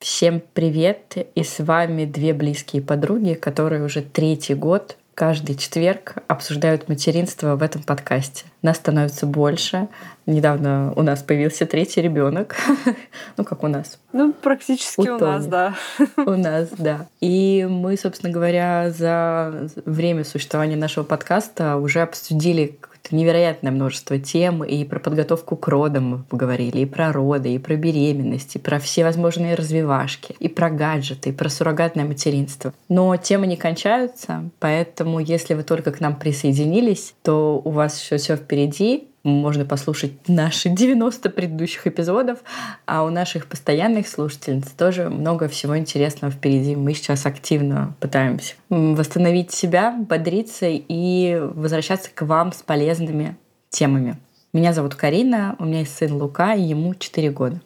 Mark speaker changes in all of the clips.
Speaker 1: Всем привет! И с вами две близкие подруги, которые уже третий год каждый четверг обсуждают материнство в этом подкасте. Нас становится больше. Недавно у нас появился третий ребенок. ну, как у нас.
Speaker 2: Ну, практически у, у нас, да.
Speaker 1: у нас, да. И мы, собственно говоря, за время существования нашего подкаста уже обсудили невероятное множество тем, и про подготовку к родам мы поговорили, и про роды, и про беременность, и про все возможные развивашки, и про гаджеты, и про суррогатное материнство. Но темы не кончаются, поэтому если вы только к нам присоединились, то у вас еще все впереди, можно послушать наши 90 предыдущих эпизодов, а у наших постоянных слушательниц тоже много всего интересного впереди. Мы сейчас активно пытаемся восстановить себя, бодриться и возвращаться к вам с полезными темами. Меня зовут Карина, у меня есть сын Лука, ему 4 года.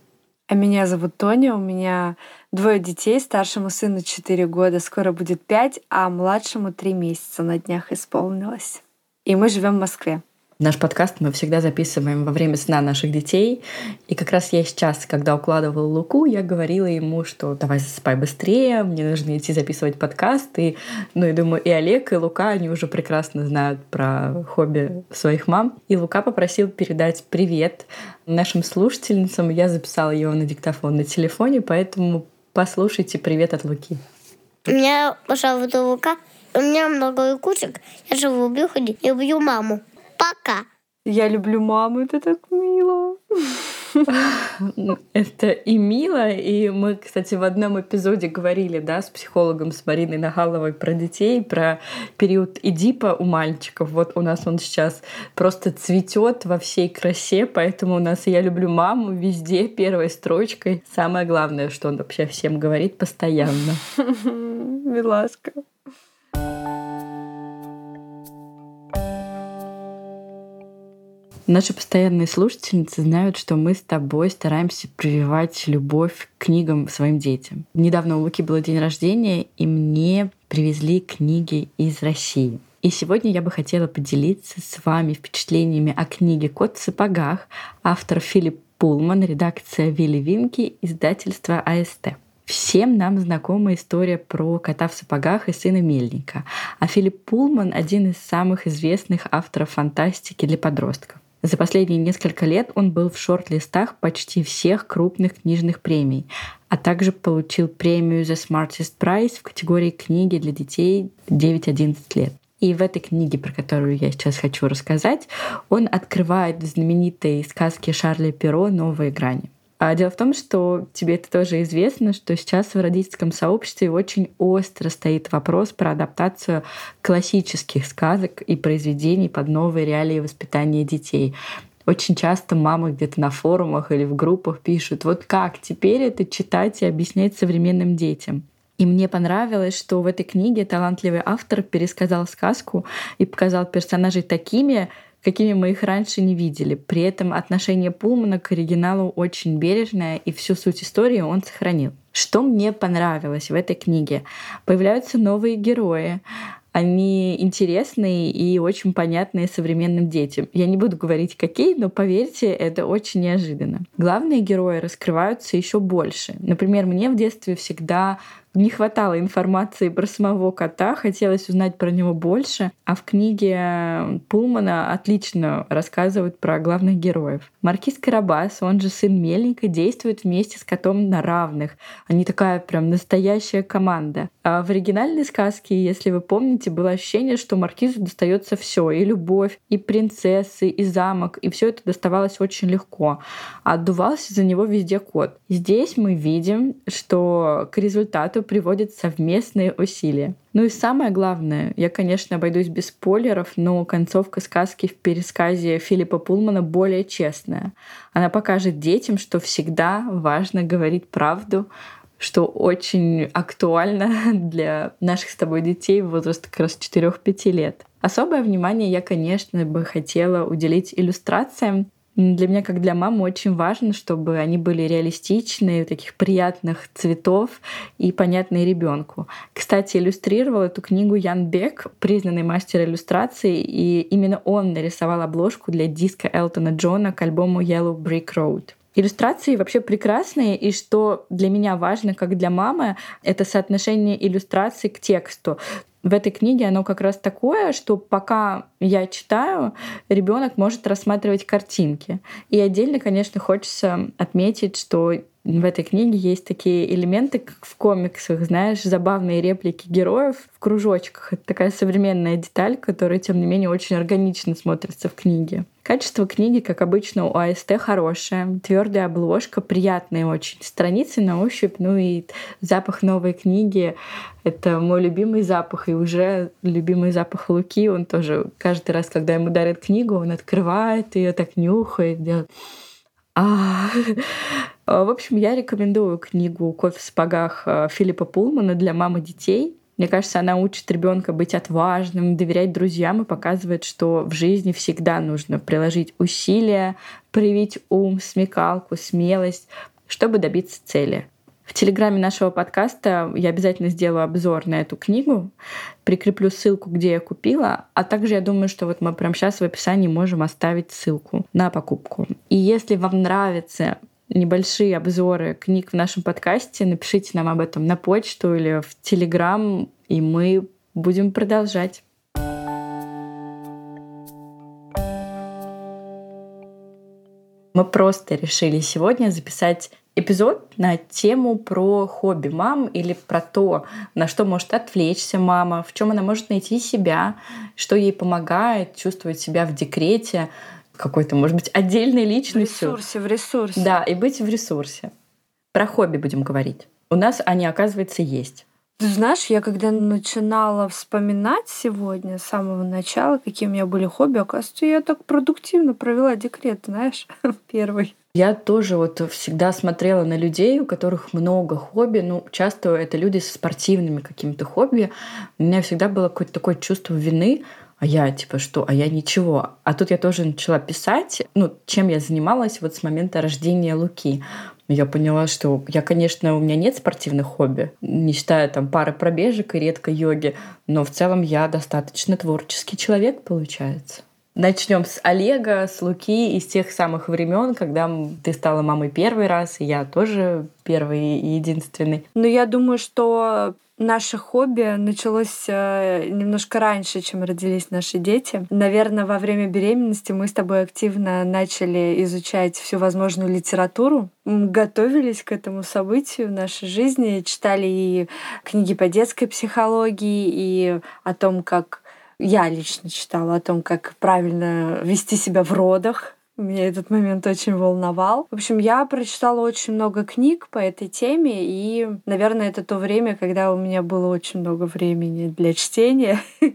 Speaker 2: А меня зовут Тоня, у меня двое детей, старшему сыну 4 года, скоро будет 5, а младшему 3 месяца на днях исполнилось. И мы живем в Москве.
Speaker 1: Наш подкаст мы всегда записываем во время сна наших детей. И как раз я сейчас, когда укладывала Луку, я говорила ему, что давай засыпай быстрее, мне нужно идти записывать подкаст. И, ну, и думаю, и Олег, и Лука, они уже прекрасно знают про хобби своих мам. И Лука попросил передать привет нашим слушательницам. Я записала его на диктофон на телефоне, поэтому послушайте привет от Луки.
Speaker 3: Меня зовут Лука. У меня много кучек. Я живу в Бюхаде и люблю маму. Пока.
Speaker 2: Я люблю маму, это так мило.
Speaker 1: Это и мило, и мы, кстати, в одном эпизоде говорили, да, с психологом, с Мариной Нагаловой про детей, про период Эдипа у мальчиков. Вот у нас он сейчас просто цветет во всей красе, поэтому у нас «Я люблю маму» везде первой строчкой. Самое главное, что он вообще всем говорит постоянно.
Speaker 2: Миласка.
Speaker 1: Наши постоянные слушательницы знают, что мы с тобой стараемся прививать любовь к книгам своим детям. Недавно у Луки был день рождения, и мне привезли книги из России. И сегодня я бы хотела поделиться с вами впечатлениями о книге «Кот в сапогах» автор Филипп Пулман, редакция Вилли Винки, издательство АСТ. Всем нам знакома история про кота в сапогах и сына мельника. А Филипп Пулман — один из самых известных авторов фантастики для подростков. За последние несколько лет он был в шорт-листах почти всех крупных книжных премий, а также получил премию The Smartest Prize в категории книги для детей 9-11 лет. И в этой книге, про которую я сейчас хочу рассказать, он открывает знаменитые сказки Шарля Перо «Новые грани». А дело в том, что тебе это тоже известно, что сейчас в родительском сообществе очень остро стоит вопрос про адаптацию классических сказок и произведений под новые реалии воспитания детей. Очень часто мамы где-то на форумах или в группах пишут, вот как теперь это читать и объяснять современным детям. И мне понравилось, что в этой книге талантливый автор пересказал сказку и показал персонажей такими, какими мы их раньше не видели. При этом отношение Пулмана к оригиналу очень бережное, и всю суть истории он сохранил. Что мне понравилось в этой книге? Появляются новые герои. Они интересные и очень понятные современным детям. Я не буду говорить какие, но поверьте, это очень неожиданно. Главные герои раскрываются еще больше. Например, мне в детстве всегда не хватало информации про самого кота, хотелось узнать про него больше. А в книге Пулмана отлично рассказывают про главных героев. Маркиз Карабас, он же сын Мельника, действует вместе с котом на равных. Они такая прям настоящая команда. А в оригинальной сказке, если вы помните, было ощущение, что Маркизу достается все и любовь, и принцессы, и замок, и все это доставалось очень легко. А отдувался за него везде кот. Здесь мы видим, что к результату приводит совместные усилия. Ну и самое главное, я, конечно, обойдусь без спойлеров, но концовка сказки в пересказе Филиппа Пулмана более честная. Она покажет детям, что всегда важно говорить правду, что очень актуально для наших с тобой детей в возрасте как раз 4-5 лет. Особое внимание я, конечно, бы хотела уделить иллюстрациям, Для меня, как для мамы, очень важно, чтобы они были реалистичные, таких приятных цветов и понятные ребенку. Кстати, иллюстрировал эту книгу Ян Бек, признанный мастер иллюстрации, и именно он нарисовал обложку для диска Элтона Джона к альбому Yellow Brick Road. Иллюстрации вообще прекрасные, и что для меня важно, как для мамы, это соотношение иллюстраций к тексту в этой книге оно как раз такое, что пока я читаю, ребенок может рассматривать картинки. И отдельно, конечно, хочется отметить, что в этой книге есть такие элементы, как в комиксах, знаешь, забавные реплики героев в кружочках. Это такая современная деталь, которая, тем не менее, очень органично смотрится в книге. Качество книги, как обычно, у АСТ хорошее. Твердая обложка, приятные очень страницы на ощупь. Ну и запах новой книги — это мой любимый запах. И уже любимый запах Луки. Он тоже каждый раз, когда ему дарят книгу, он открывает ее, так нюхает, делает а, в общем, я рекомендую книгу «Кофе в сапогах» э, Филиппа Пулмана для мамы детей. Мне кажется, она учит ребенка быть отважным, доверять друзьям и показывает, что в жизни всегда нужно приложить усилия, проявить ум, смекалку, смелость, чтобы добиться цели. В телеграме нашего подкаста я обязательно сделаю обзор на эту книгу, прикреплю ссылку, где я купила, а также я думаю, что вот мы прямо сейчас в описании можем оставить ссылку на покупку. И если вам нравятся небольшие обзоры книг в нашем подкасте, напишите нам об этом на почту или в телеграм, и мы будем продолжать. Мы просто решили сегодня записать эпизод на тему про хобби мам или про то, на что может отвлечься мама, в чем она может найти себя, что ей помогает чувствовать себя в декрете, какой-то, может быть, отдельной личностью.
Speaker 2: В ресурсе, в ресурсе.
Speaker 1: Да, и быть в ресурсе. Про хобби будем говорить. У нас они, оказывается, есть.
Speaker 2: Ты знаешь, я когда начинала вспоминать сегодня с самого начала, какие у меня были хобби, оказывается, я так продуктивно провела декрет, знаешь, первый.
Speaker 1: Я тоже вот всегда смотрела на людей, у которых много хобби. Ну, часто это люди со спортивными какими-то хобби. У меня всегда было какое-то такое чувство вины, а я типа что, а я ничего. А тут я тоже начала писать, ну, чем я занималась вот с момента рождения Луки. Я поняла, что я, конечно, у меня нет спортивных хобби, не считая там пары пробежек и редко йоги, но в целом я достаточно творческий человек, получается. Начнем с Олега, с Луки, из тех самых времен, когда ты стала мамой первый раз, и я тоже первый и единственный.
Speaker 2: Ну, я думаю, что наше хобби началось э, немножко раньше, чем родились наши дети. Наверное, во время беременности мы с тобой активно начали изучать всю возможную литературу, готовились к этому событию в нашей жизни, читали и книги по детской психологии, и о том, как я лично читала о том, как правильно вести себя в родах, меня этот момент очень волновал. В общем, я прочитала очень много книг по этой теме, и, наверное, это то время, когда у меня было очень много времени для чтения.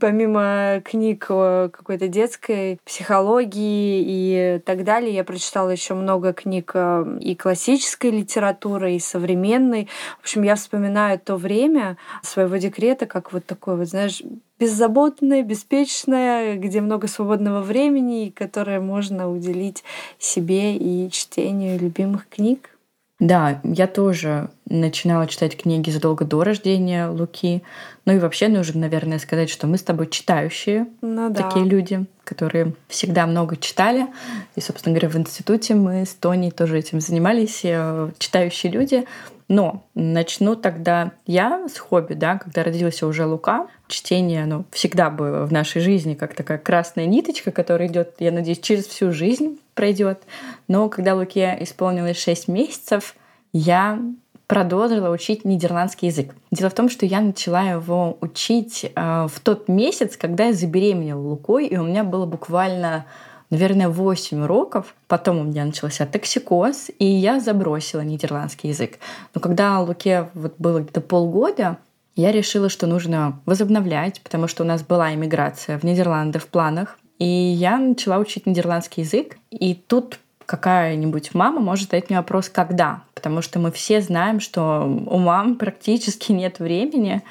Speaker 2: Помимо книг какой-то детской психологии и так далее, я прочитала еще много книг э, и классической литературы, и современной. В общем, я вспоминаю то время своего декрета как вот такой вот, знаешь, беззаботная, беспечная, где много свободного времени, которое можно уделить себе и чтению любимых книг.
Speaker 1: Да, я тоже начинала читать книги задолго до рождения Луки. Ну и вообще нужно, наверное, сказать, что мы с тобой читающие
Speaker 2: ну, да.
Speaker 1: такие люди, которые всегда много читали. И, собственно говоря, в институте мы с Тоней тоже этим занимались, э, читающие люди. Но начну тогда я с хобби, да, когда родился уже Лука. Чтение, оно всегда было в нашей жизни как такая красная ниточка, которая идет, я надеюсь, через всю жизнь пройдет. Но когда Луке исполнилось 6 месяцев, я продолжила учить нидерландский язык. Дело в том, что я начала его учить э, в тот месяц, когда я забеременела Лукой, и у меня было буквально наверное, 8 уроков. Потом у меня начался токсикоз, и я забросила нидерландский язык. Но когда Луке вот было где-то полгода, я решила, что нужно возобновлять, потому что у нас была иммиграция в Нидерланды в планах. И я начала учить нидерландский язык. И тут какая-нибудь мама может задать мне вопрос «когда?», потому что мы все знаем, что у мам практически нет времени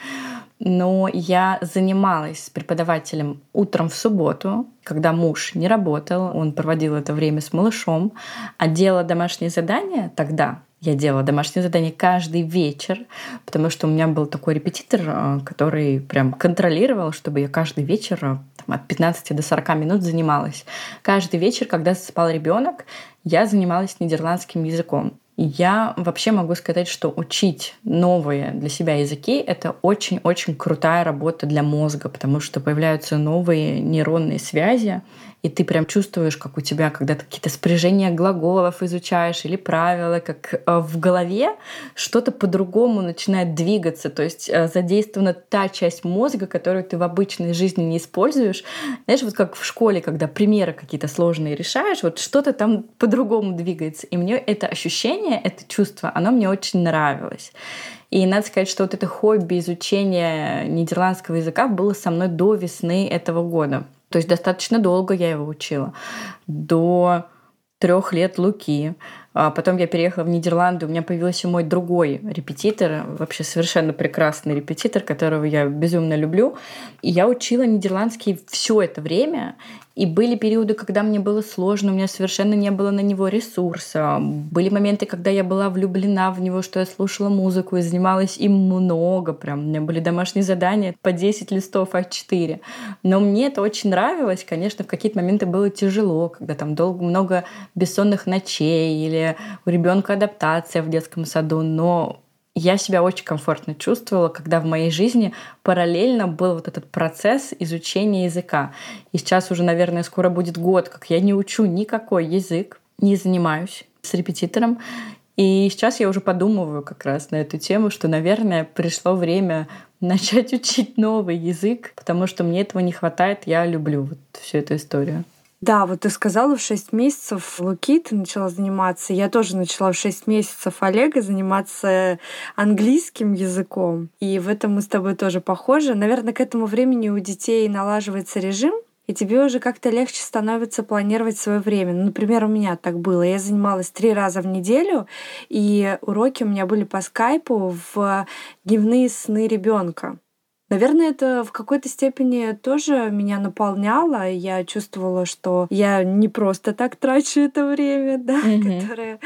Speaker 1: но я занималась с преподавателем утром в субботу, когда муж не работал, он проводил это время с малышом, а делала домашние задания тогда, я делала домашнее задание каждый вечер, потому что у меня был такой репетитор, э, который прям контролировал, чтобы я каждый вечер э, там, от 15 до 40 минут занималась. Каждый вечер, когда спал ребенок, я занималась нидерландским языком. Я вообще могу сказать, что учить новые для себя языки — это очень-очень крутая работа для мозга, потому что появляются новые нейронные связи, и ты прям чувствуешь, как у тебя, когда ты какие-то спряжения глаголов изучаешь или правила, как э, в голове что-то по-другому начинает двигаться, то есть э, задействована та часть мозга, которую ты в обычной жизни не используешь. Знаешь, вот как в школе, когда примеры какие-то сложные решаешь, вот что-то там по-другому двигается. И мне это ощущение, это чувство, оно мне очень нравилось. И надо сказать, что вот это хобби изучения нидерландского языка было со мной до весны этого года. То есть достаточно долго я его учила. До трех лет Луки. А потом я переехала в Нидерланды, у меня появился мой другой репетитор, вообще совершенно прекрасный репетитор, которого я безумно люблю. И я учила нидерландский все это время, и были периоды, когда мне было сложно, у меня совершенно не было на него ресурса. Были моменты, когда я была влюблена в него, что я слушала музыку и занималась им много. Прям у меня были домашние задания по 10 листов А4. Но мне это очень нравилось. Конечно, в какие-то моменты было тяжело, когда там долго, много бессонных ночей или у ребенка адаптация в детском саду. Но я себя очень комфортно чувствовала, когда в моей жизни параллельно был вот этот процесс изучения языка. И сейчас уже, наверное, скоро будет год, как я не учу никакой язык, не занимаюсь с репетитором. И сейчас я уже подумываю как раз на эту тему, что, наверное, пришло время начать учить новый язык, потому что мне этого не хватает, я люблю вот всю эту историю.
Speaker 2: Да, вот ты сказала, в 6 месяцев Луки ты начала заниматься. Я тоже начала в 6 месяцев Олега заниматься английским языком. И в этом мы с тобой тоже похожи. Наверное, к этому времени у детей налаживается режим, и тебе уже как-то легче становится планировать свое время. Ну, например, у меня так было. Я занималась три раза в неделю, и уроки у меня были по скайпу в дневные сны ребенка. Наверное, это в какой-то степени тоже меня наполняло. Я чувствовала, что я не просто так трачу это время, да, mm-hmm. которое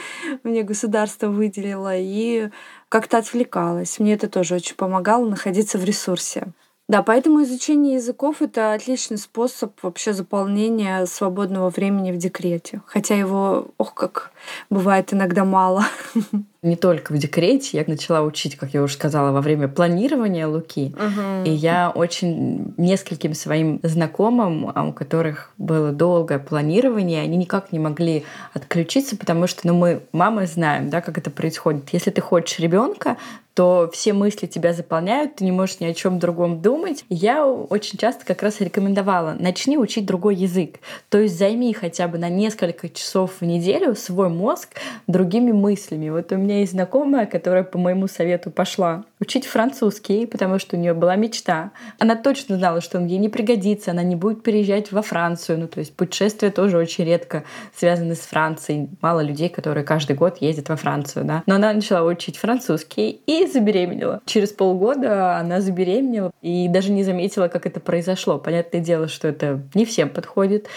Speaker 2: мне государство выделило, и как-то отвлекалась. Мне это тоже очень помогало находиться в ресурсе. Да, поэтому изучение языков — это отличный способ вообще заполнения свободного времени в декрете. Хотя его, ох, как бывает иногда мало.
Speaker 1: Не только в декрете. Я начала учить, как я уже сказала, во время планирования Луки. Угу. И я очень нескольким своим знакомым, а, у которых было долгое планирование, они никак не могли отключиться, потому что ну, мы, мамы, знаем, да, как это происходит. Если ты хочешь ребенка, то все мысли тебя заполняют, ты не можешь ни о чем другом думать. Я очень часто как раз рекомендовала, начни учить другой язык. То есть займи хотя бы на несколько часов в неделю свой мозг другими мыслями. Вот у меня есть знакомая, которая по моему совету пошла учить французский, потому что у нее была мечта. Она точно знала, что он ей не пригодится, она не будет переезжать во Францию. Ну, то есть путешествия тоже очень редко связаны с Францией. Мало людей, которые каждый год ездят во Францию, да. Но она начала учить французский и забеременела. Через полгода она забеременела и даже не заметила, как это произошло. Понятное дело, что это не всем подходит,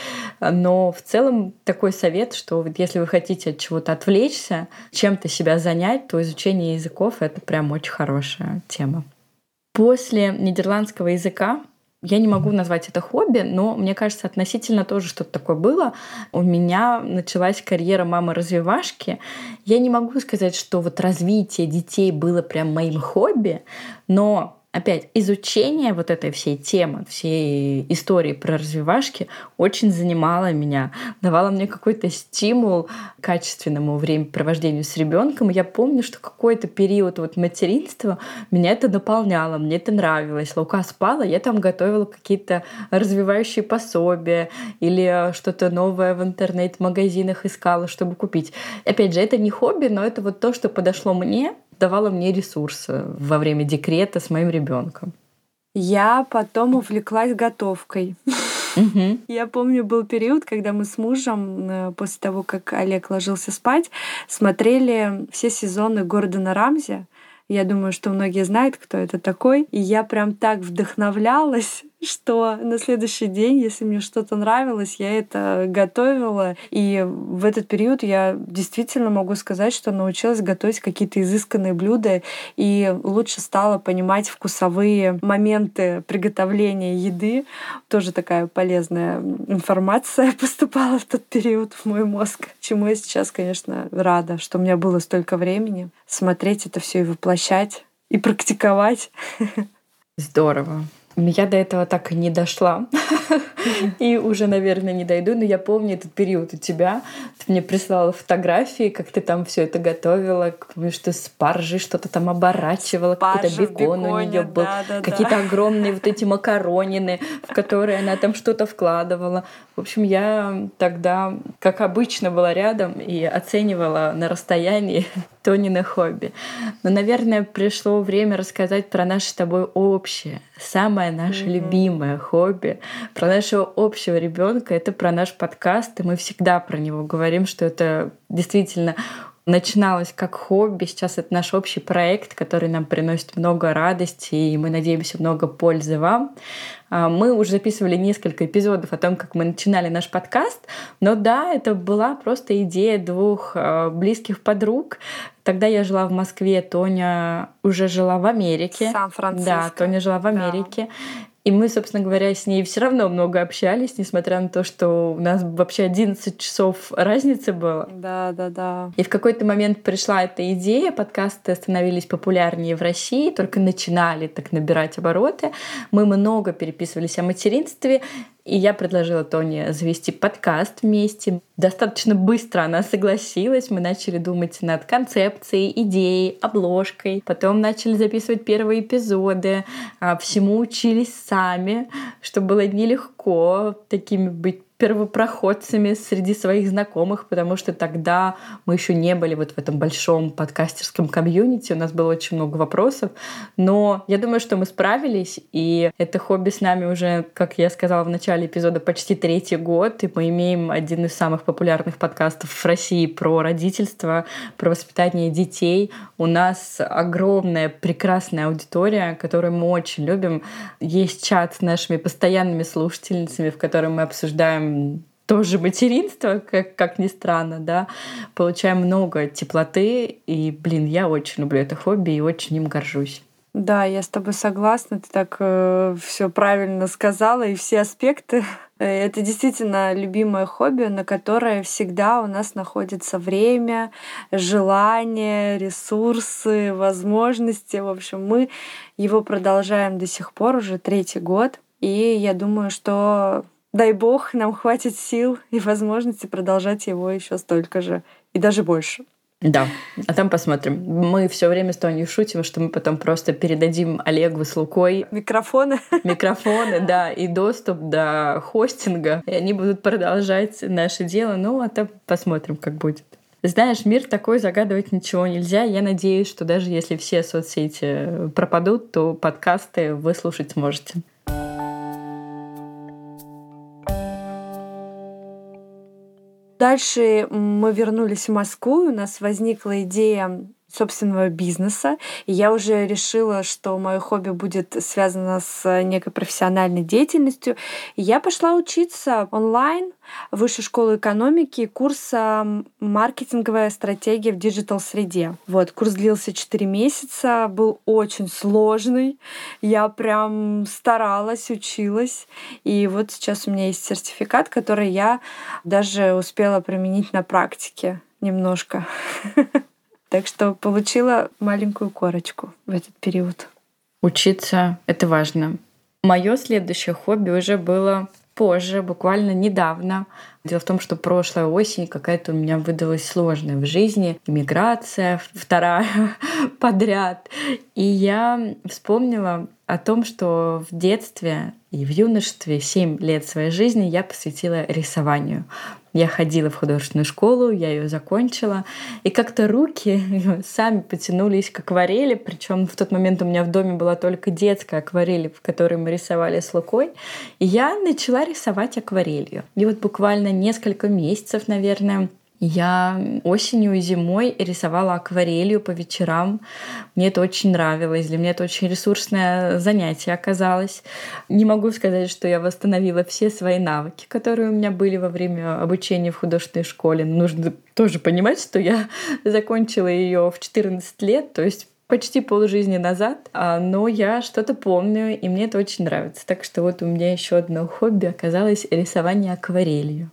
Speaker 1: но в целом такой совет, что вот если вы хотите от чего-то отвлечься, чем-то себя занять, то изучение языков — это прям очень хорошая тема. После нидерландского языка я не могу назвать это хобби, но мне кажется, относительно тоже что-то такое было. У меня началась карьера мамы-развивашки. Я не могу сказать, что вот развитие детей было прям моим хобби, но опять изучение вот этой всей темы, всей истории про развивашки очень занимало меня, давало мне какой-то стимул качественному времяпровождению с ребенком. Я помню, что какой-то период вот материнства меня это наполняло, мне это нравилось. Лука спала, я там готовила какие-то развивающие пособия или что-то новое в интернет-магазинах искала, чтобы купить. Опять же, это не хобби, но это вот то, что подошло мне, давала мне ресурсы во время декрета с моим ребенком.
Speaker 2: Я потом увлеклась готовкой. Угу. Я помню, был период, когда мы с мужем, э, после того, как Олег ложился спать, смотрели все сезоны Гордона Рамзи. Я думаю, что многие знают, кто это такой. И я прям так вдохновлялась что на следующий день, если мне что-то нравилось, я это готовила. И в этот период я действительно могу сказать, что научилась готовить какие-то изысканные блюда и лучше стала понимать вкусовые моменты приготовления еды. Тоже такая полезная информация поступала в тот период в мой мозг, чему я сейчас, конечно, рада, что у меня было столько времени смотреть это все и воплощать и практиковать.
Speaker 1: Здорово. Я до этого так и не дошла. И уже, наверное, не дойду. Но я помню этот период у тебя. Ты мне прислала фотографии, как ты там все это готовила. Помню, что спаржи что-то там оборачивала. Какой-то бекон у нее был. Какие-то огромные вот эти макаронины, в которые она там что-то вкладывала. В общем, я тогда, как обычно, была рядом и оценивала на расстоянии Тонины хобби. Но, наверное, пришло время рассказать про наше с тобой общее, самое наше mm-hmm. любимое хобби, про нашего общего ребенка. Это про наш подкаст, и мы всегда про него говорим, что это действительно начиналось как хобби, сейчас это наш общий проект, который нам приносит много радости, и мы надеемся много пользы вам. А, мы уже записывали несколько эпизодов о том, как мы начинали наш подкаст, но да, это была просто идея двух а, близких подруг. Тогда я жила в Москве, Тоня уже жила в Америке.
Speaker 2: Сан-Франциско.
Speaker 1: Да, Тоня жила в Америке. Да. И мы, собственно говоря, с ней все равно много общались, несмотря на то, что у нас вообще 11 часов разницы было.
Speaker 2: Да, да, да.
Speaker 1: И в какой-то момент пришла эта идея, подкасты становились популярнее в России, только начинали так набирать обороты. Мы много переписывались о материнстве, и я предложила Тоне завести подкаст вместе. Достаточно быстро она согласилась. Мы начали думать над концепцией, идеей, обложкой. Потом начали записывать первые эпизоды. А, всему учились сами, что было нелегко такими быть первопроходцами среди своих знакомых, потому что тогда мы еще не были вот в этом большом подкастерском комьюнити, у нас было очень много вопросов, но я думаю, что мы справились, и это хобби с нами уже, как я сказала в начале эпизода, почти третий год, и мы имеем один из самых популярных подкастов в России про родительство, про воспитание детей. У нас огромная, прекрасная аудитория, которую мы очень любим. Есть чат с нашими постоянными слушательницами, в котором мы обсуждаем тоже материнство, как, как ни странно, да, получаем много теплоты, и, блин, я очень люблю это хобби и очень им горжусь.
Speaker 2: Да, я с тобой согласна, ты так э, все правильно сказала, и все аспекты. Э, это действительно любимое хобби, на которое всегда у нас находится время, желание, ресурсы, возможности. В общем, мы его продолжаем до сих пор уже третий год. И я думаю, что дай бог, нам хватит сил и возможности продолжать его еще столько же и даже больше.
Speaker 1: Да, а там посмотрим. Мы все время с Тоней шутим, что мы потом просто передадим Олегу с Лукой
Speaker 2: микрофоны.
Speaker 1: Микрофоны, да, и доступ до хостинга. И они будут продолжать наше дело. Ну, а там посмотрим, как будет. Знаешь, мир такой, загадывать ничего нельзя. Я надеюсь, что даже если все соцсети пропадут, то подкасты вы слушать сможете.
Speaker 2: Дальше мы вернулись в Москву, у нас возникла идея собственного бизнеса. И я уже решила, что мое хобби будет связано с некой профессиональной деятельностью. И я пошла учиться онлайн в Высшей школу экономики курса «Маркетинговая стратегия в digital -среде». Вот, курс длился 4 месяца, был очень сложный. Я прям старалась, училась. И вот сейчас у меня есть сертификат, который я даже успела применить на практике немножко. Так что получила маленькую корочку в этот период.
Speaker 1: Учиться — это важно. Мое следующее хобби уже было позже, буквально недавно. Дело в том, что прошлая осень какая-то у меня выдалась сложная в жизни. Иммиграция вторая подряд. И я вспомнила о том, что в детстве и в юношестве 7 лет своей жизни я посвятила рисованию. Я ходила в художественную школу, я ее закончила, и как-то руки сами потянулись к акварели, причем в тот момент у меня в доме была только детская акварель, в которой мы рисовали с Лукой, и я начала рисовать акварелью. И вот буквально несколько месяцев, наверное, Я осенью и зимой рисовала акварелью по вечерам. Мне это очень нравилось. Для меня это очень ресурсное занятие оказалось. Не могу сказать, что я восстановила все свои навыки, которые у меня были во время обучения в художественной школе. Нужно тоже понимать, что я закончила ее в 14 лет, то есть почти полжизни назад, а, но я что-то помню, и мне это очень нравится. Так что вот у меня еще одно хобби оказалось рисование акварелью.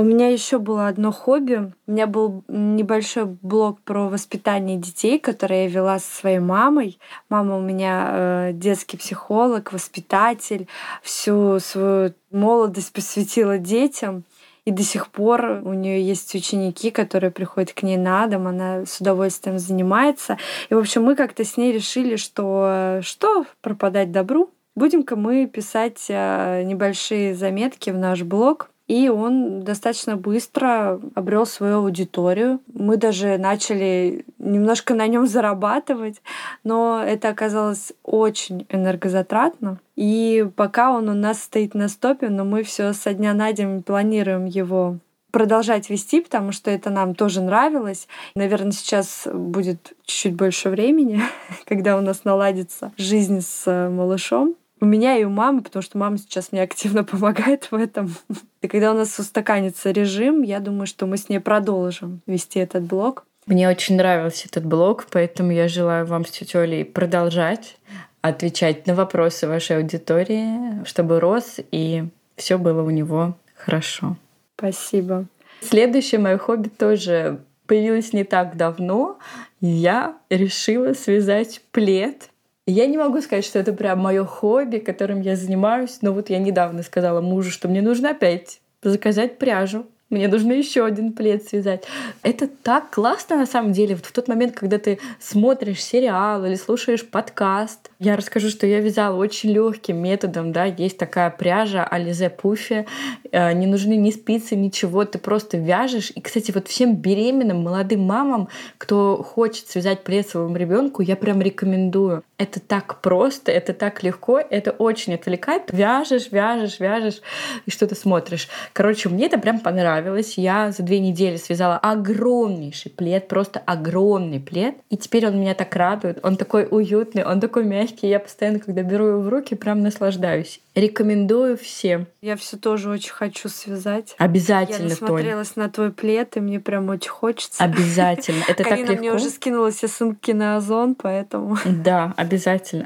Speaker 2: У меня еще было одно хобби. У меня был небольшой блог про воспитание детей, который я вела со своей мамой. Мама у меня э, детский психолог, воспитатель. Всю свою молодость посвятила детям. И до сих пор у нее есть ученики, которые приходят к ней на дом, она с удовольствием занимается. И, в общем, мы как-то с ней решили, что что пропадать добру, будем-ка мы писать э, небольшие заметки в наш блог и он достаточно быстро обрел свою аудиторию. Мы даже начали немножко на нем зарабатывать, но это оказалось очень энергозатратно. И пока он у нас стоит на стопе, но мы все со дня на день планируем его продолжать вести, потому что это нам тоже нравилось. Наверное, сейчас будет чуть-чуть больше времени, когда у нас наладится жизнь с малышом у меня и у мамы, потому что мама сейчас мне активно помогает в этом. И когда у нас устаканится режим, я думаю, что мы с ней продолжим вести этот блог.
Speaker 1: Мне очень нравился этот блог, поэтому я желаю вам с тетей Олей продолжать отвечать на вопросы вашей аудитории, чтобы рос и все было у него хорошо.
Speaker 2: Спасибо.
Speaker 1: Следующее мое хобби тоже появилось не так давно. Я решила связать плед я не могу сказать, что это прям мое хобби, которым я занимаюсь, но вот я недавно сказала мужу, что мне нужно опять заказать пряжу. Мне нужно еще один плед связать. Это так классно на самом деле. Вот в тот момент, когда ты смотришь сериал или слушаешь подкаст, я расскажу, что я вязала очень легким методом, да, есть такая пряжа Ализе Пуфи, э, не нужны ни спицы, ничего, ты просто вяжешь. И, кстати, вот всем беременным, молодым мамам, кто хочет связать плед своему ребенку, я прям рекомендую. Это так просто, это так легко, это очень отвлекает. Вяжешь, вяжешь, вяжешь и что-то смотришь. Короче, мне это прям понравилось. Я за две недели связала огромнейший плед, просто огромный плед. И теперь он меня так радует. Он такой уютный, он такой мягкий. Я постоянно, когда беру его в руки, прям наслаждаюсь. Рекомендую всем.
Speaker 2: Я все тоже очень хочу связать.
Speaker 1: Обязательно, Я
Speaker 2: насмотрелась на твой плед, и мне прям очень хочется.
Speaker 1: Обязательно. Это так легко.
Speaker 2: мне уже скинула все ссылки на Озон, поэтому...
Speaker 1: Да, обязательно,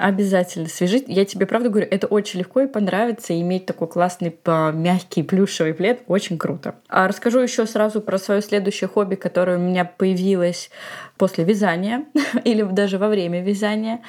Speaker 1: обязательно. Свяжи. Я тебе правда говорю, это очень легко и понравится. иметь такой классный, мягкий, плюшевый плед очень круто. А расскажу еще сразу про свое следующее хобби, которое у меня появилось после вязания или даже во время вязания.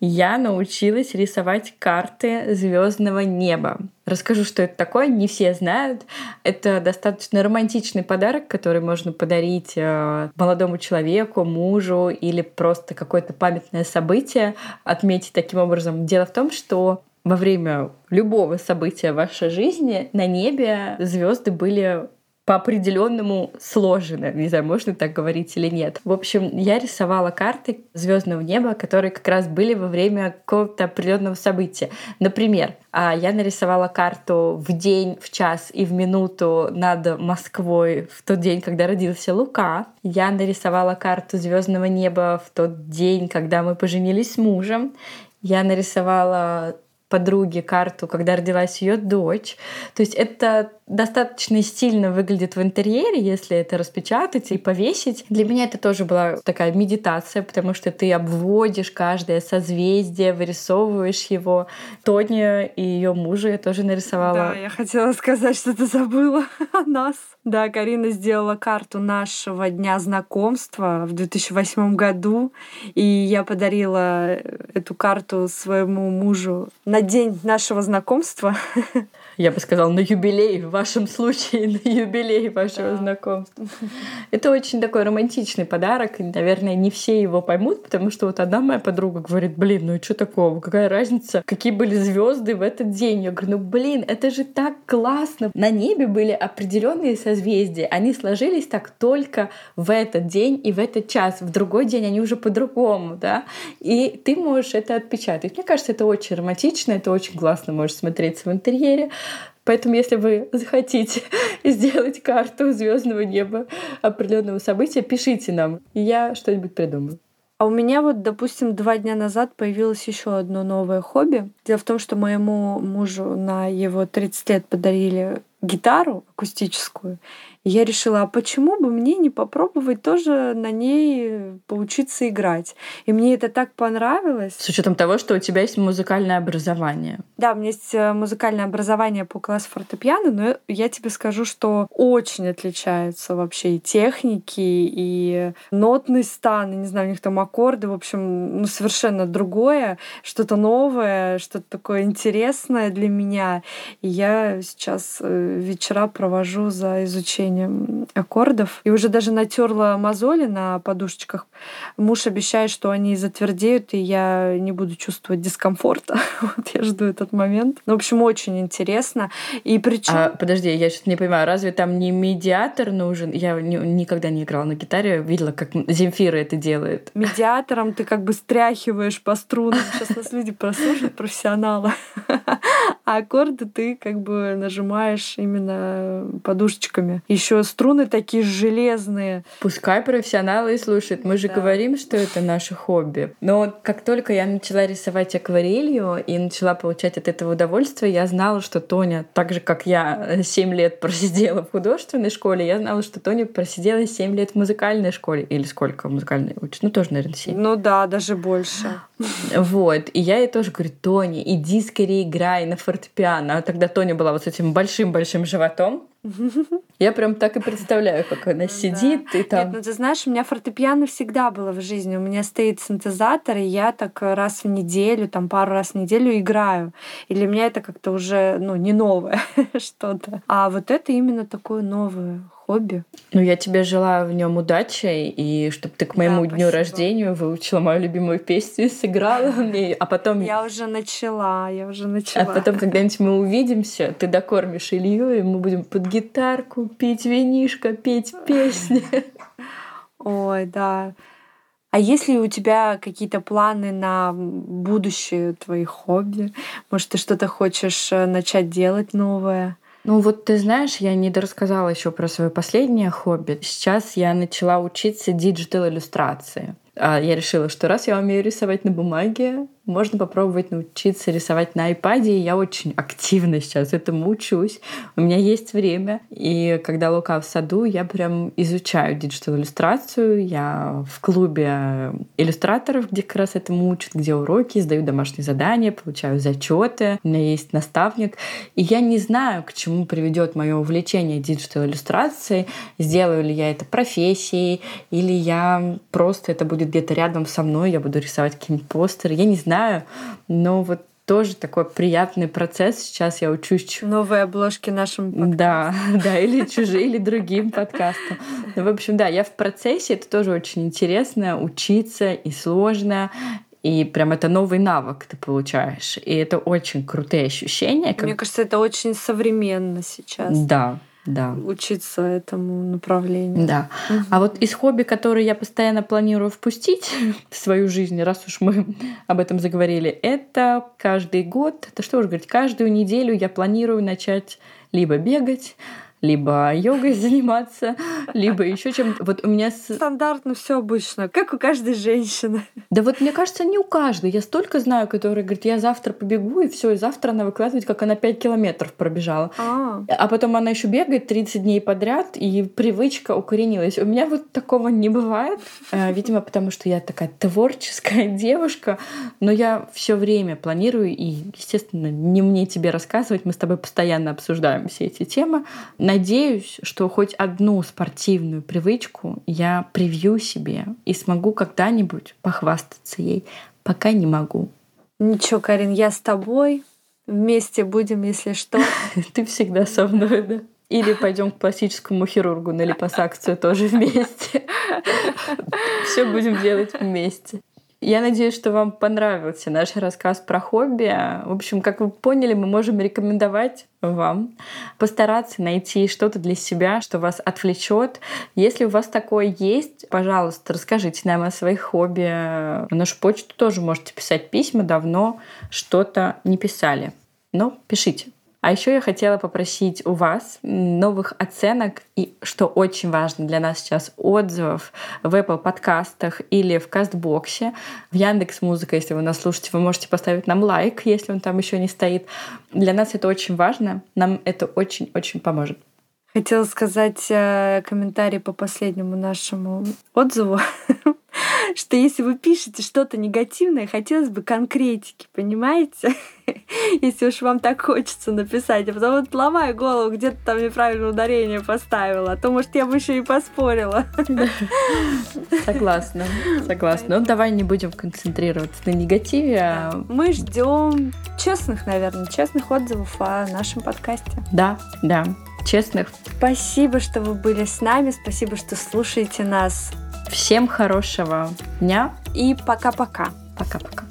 Speaker 1: Я научилась рисовать карты звездного неба. Расскажу, что это такое. Не все знают. Это достаточно романтичный подарок, который можно подарить э, молодому человеку, мужу или просто какое-то памятное событие отметить таким образом. Дело в том, что во время любого события в вашей жизни на небе звезды были по определенному сложено. Не знаю, можно так говорить или нет. В общем, я рисовала карты звездного неба, которые как раз были во время какого-то определенного события. Например, а, я нарисовала карту в день, в час и в минуту над Москвой в тот день, когда родился Лука. Я нарисовала карту звездного неба в тот день, когда мы поженились с мужем. Я нарисовала подруге карту, когда родилась ее дочь. То есть это достаточно стильно выглядит в интерьере, если это распечатать и повесить. Для меня это тоже была такая медитация, потому что ты обводишь каждое созвездие, вырисовываешь его. Тоня и ее мужа я тоже нарисовала.
Speaker 2: Да, я хотела сказать, что ты забыла о нас. Да, Карина сделала карту нашего дня знакомства в 2008 году, и я подарила эту карту своему мужу на день нашего знакомства.
Speaker 1: Я бы сказала, на юбилей, в вашем случае, на юбилей вашего да. знакомства. Это очень такой романтичный подарок, и, наверное, не все его поймут, потому что вот одна моя подруга говорит, блин, ну и что такого, какая разница, какие были звезды в этот день? Я говорю, ну блин, это же так классно. На небе были определенные созвездия, они сложились так только в этот день и в этот час. В другой день они уже по-другому, да, и ты можешь это отпечатать. Мне кажется, это очень романтично, это очень классно может смотреться в интерьере. Поэтому, если вы захотите сделать карту звездного неба определенного события, пишите нам, и я что-нибудь придумаю.
Speaker 2: А у меня вот, допустим, два дня назад появилось еще одно новое хобби. Дело в том, что моему мужу на его 30 лет подарили гитару акустическую я решила, а почему бы мне не попробовать тоже на ней поучиться играть? И мне это так понравилось.
Speaker 1: С учетом того, что у тебя есть музыкальное образование.
Speaker 2: Да, у меня есть э, музыкальное образование по классу фортепиано, но я тебе скажу, что очень отличаются вообще и техники, и нотный стан, и, не знаю, у них там аккорды, в общем, ну, совершенно другое, что-то новое, что-то такое интересное для меня. И я сейчас э, вечера провожу за изучением изучением аккордов. И уже даже натерла мозоли на подушечках. Муж обещает, что они затвердеют, и я не буду чувствовать дискомфорта. вот я жду этот момент. Ну, в общем, очень интересно. И причем...
Speaker 1: А, подожди, я сейчас не понимаю, разве там не медиатор нужен? Я не, никогда не играла на гитаре, видела, как Земфира это делает.
Speaker 2: Медиатором ты как бы стряхиваешь по струнам. Сейчас нас люди прослушают, профессионалы. а аккорды ты как бы нажимаешь именно подушечками. Еще струны такие железные.
Speaker 1: Пускай профессионалы и слушают. Мы же да. говорим, что это наше хобби. Но как только я начала рисовать акварелью и начала получать от этого удовольствие, я знала, что Тоня, так же как я 7 лет просидела в художественной школе, я знала, что Тоня просидела 7 лет в музыкальной школе. Или сколько в музыкальной учат? Ну, тоже, наверное, 7.
Speaker 2: Ну да, даже больше.
Speaker 1: Вот. И я ей тоже говорю, Тоня, иди скорее играй на фортепиано. А тогда Тоня была вот с этим большим-большим животом. Я прям так и представляю, как она сидит да. и там.
Speaker 2: Нет, ну ты знаешь, у меня фортепиано всегда было в жизни. У меня стоит синтезатор, и я так раз в неделю, там пару раз в неделю играю. И для меня это как-то уже, ну, не новое что-то. А вот это именно такое новое хобби.
Speaker 1: Ну, я тебе желаю в нем удачи, и чтобы ты к моему да, дню рождения выучила мою любимую песню и сыграла мне, а потом...
Speaker 2: Я уже начала, я уже начала.
Speaker 1: А потом когда-нибудь мы увидимся, ты докормишь Илью, и мы будем под гитарку пить винишко, петь песни.
Speaker 2: Ой, да. А есть ли у тебя какие-то планы на будущее твои хобби? Может, ты что-то хочешь э, начать делать новое?
Speaker 1: Ну вот ты знаешь, я не дорассказала еще про свое последнее хобби. Сейчас я начала учиться digital иллюстрации. А я решила, что раз я умею рисовать на бумаге, можно попробовать научиться рисовать на iPad. Я очень активно сейчас этому учусь. У меня есть время. И когда Лука в саду, я прям изучаю digital-иллюстрацию. Я в клубе иллюстраторов, где как раз этому учат, где уроки, сдаю домашние задания, получаю зачеты. У меня есть наставник. И я не знаю, к чему приведет мое увлечение digital-иллюстрацией. Сделаю ли я это профессией, или я просто это будет где-то рядом со мной, я буду рисовать какие-нибудь постеры. Я не знаю знаю, но вот тоже такой приятный процесс. Сейчас я учусь...
Speaker 2: Новые обложки нашим подкастам.
Speaker 1: Да, да, или чужие, или другим подкастам. Ну, в общем, да, я в процессе, это тоже очень интересно, учиться и сложно, и прям это новый навык ты получаешь. И это очень крутые ощущения.
Speaker 2: Как... Мне кажется, это очень современно сейчас.
Speaker 1: Да, да.
Speaker 2: учиться этому направлению.
Speaker 1: Да. Угу. А вот из хобби, которые я постоянно планирую впустить в свою жизнь, раз уж мы об этом заговорили, это каждый год, это что уж говорить, каждую неделю я планирую начать либо бегать, либо йогой заниматься, либо еще чем. Вот у меня
Speaker 2: стандартно все обычно, как у каждой женщины.
Speaker 1: Да вот мне кажется, не у каждой. Я столько знаю, которые говорят, я завтра побегу и все, и завтра она выкладывает, как она 5 километров пробежала. А, а потом она еще бегает 30 дней подряд, и привычка укоренилась. У меня вот такого не бывает, э, видимо, потому что я такая творческая девушка, но я все время планирую и, естественно, не мне тебе рассказывать, мы с тобой постоянно обсуждаем все эти темы. На Надеюсь, что хоть одну спортивную привычку я привью себе и смогу когда-нибудь похвастаться ей. Пока не могу.
Speaker 2: Ничего, Карин, я с тобой. Вместе будем, если что.
Speaker 1: Ты всегда со мной, да? Или пойдем к пластическому хирургу на липосакцию тоже вместе. Все будем делать вместе. Я надеюсь, что вам понравился наш рассказ про хобби. В общем, как вы поняли, мы можем рекомендовать вам постараться найти что-то для себя, что вас отвлечет. Если у вас такое есть, пожалуйста, расскажите нам о своих хобби. На нашу почту тоже можете писать письма. Давно что-то не писали. Но пишите. А еще я хотела попросить у вас новых оценок и, что очень важно для нас сейчас, отзывов в Apple подкастах или в Кастбоксе, в Яндекс Музыка, если вы нас слушаете, вы можете поставить нам лайк, если он там еще не стоит. Для нас это очень важно, нам это очень-очень поможет.
Speaker 2: Хотела сказать э, комментарий по последнему нашему отзыву, что если вы пишете что-то негативное, хотелось бы конкретики, понимаете? если уж вам так хочется написать, а потом вот ломаю голову, где-то там неправильное ударение поставила, а то, может, я бы еще и поспорила.
Speaker 1: Согласна, согласна. Ну, давай не будем концентрироваться на негативе. А
Speaker 2: Мы ждем честных, наверное, честных отзывов о нашем подкасте.
Speaker 1: Да, да честных.
Speaker 2: Спасибо, что вы были с нами. Спасибо, что слушаете нас.
Speaker 1: Всем хорошего дня.
Speaker 2: И пока-пока.
Speaker 1: Пока-пока.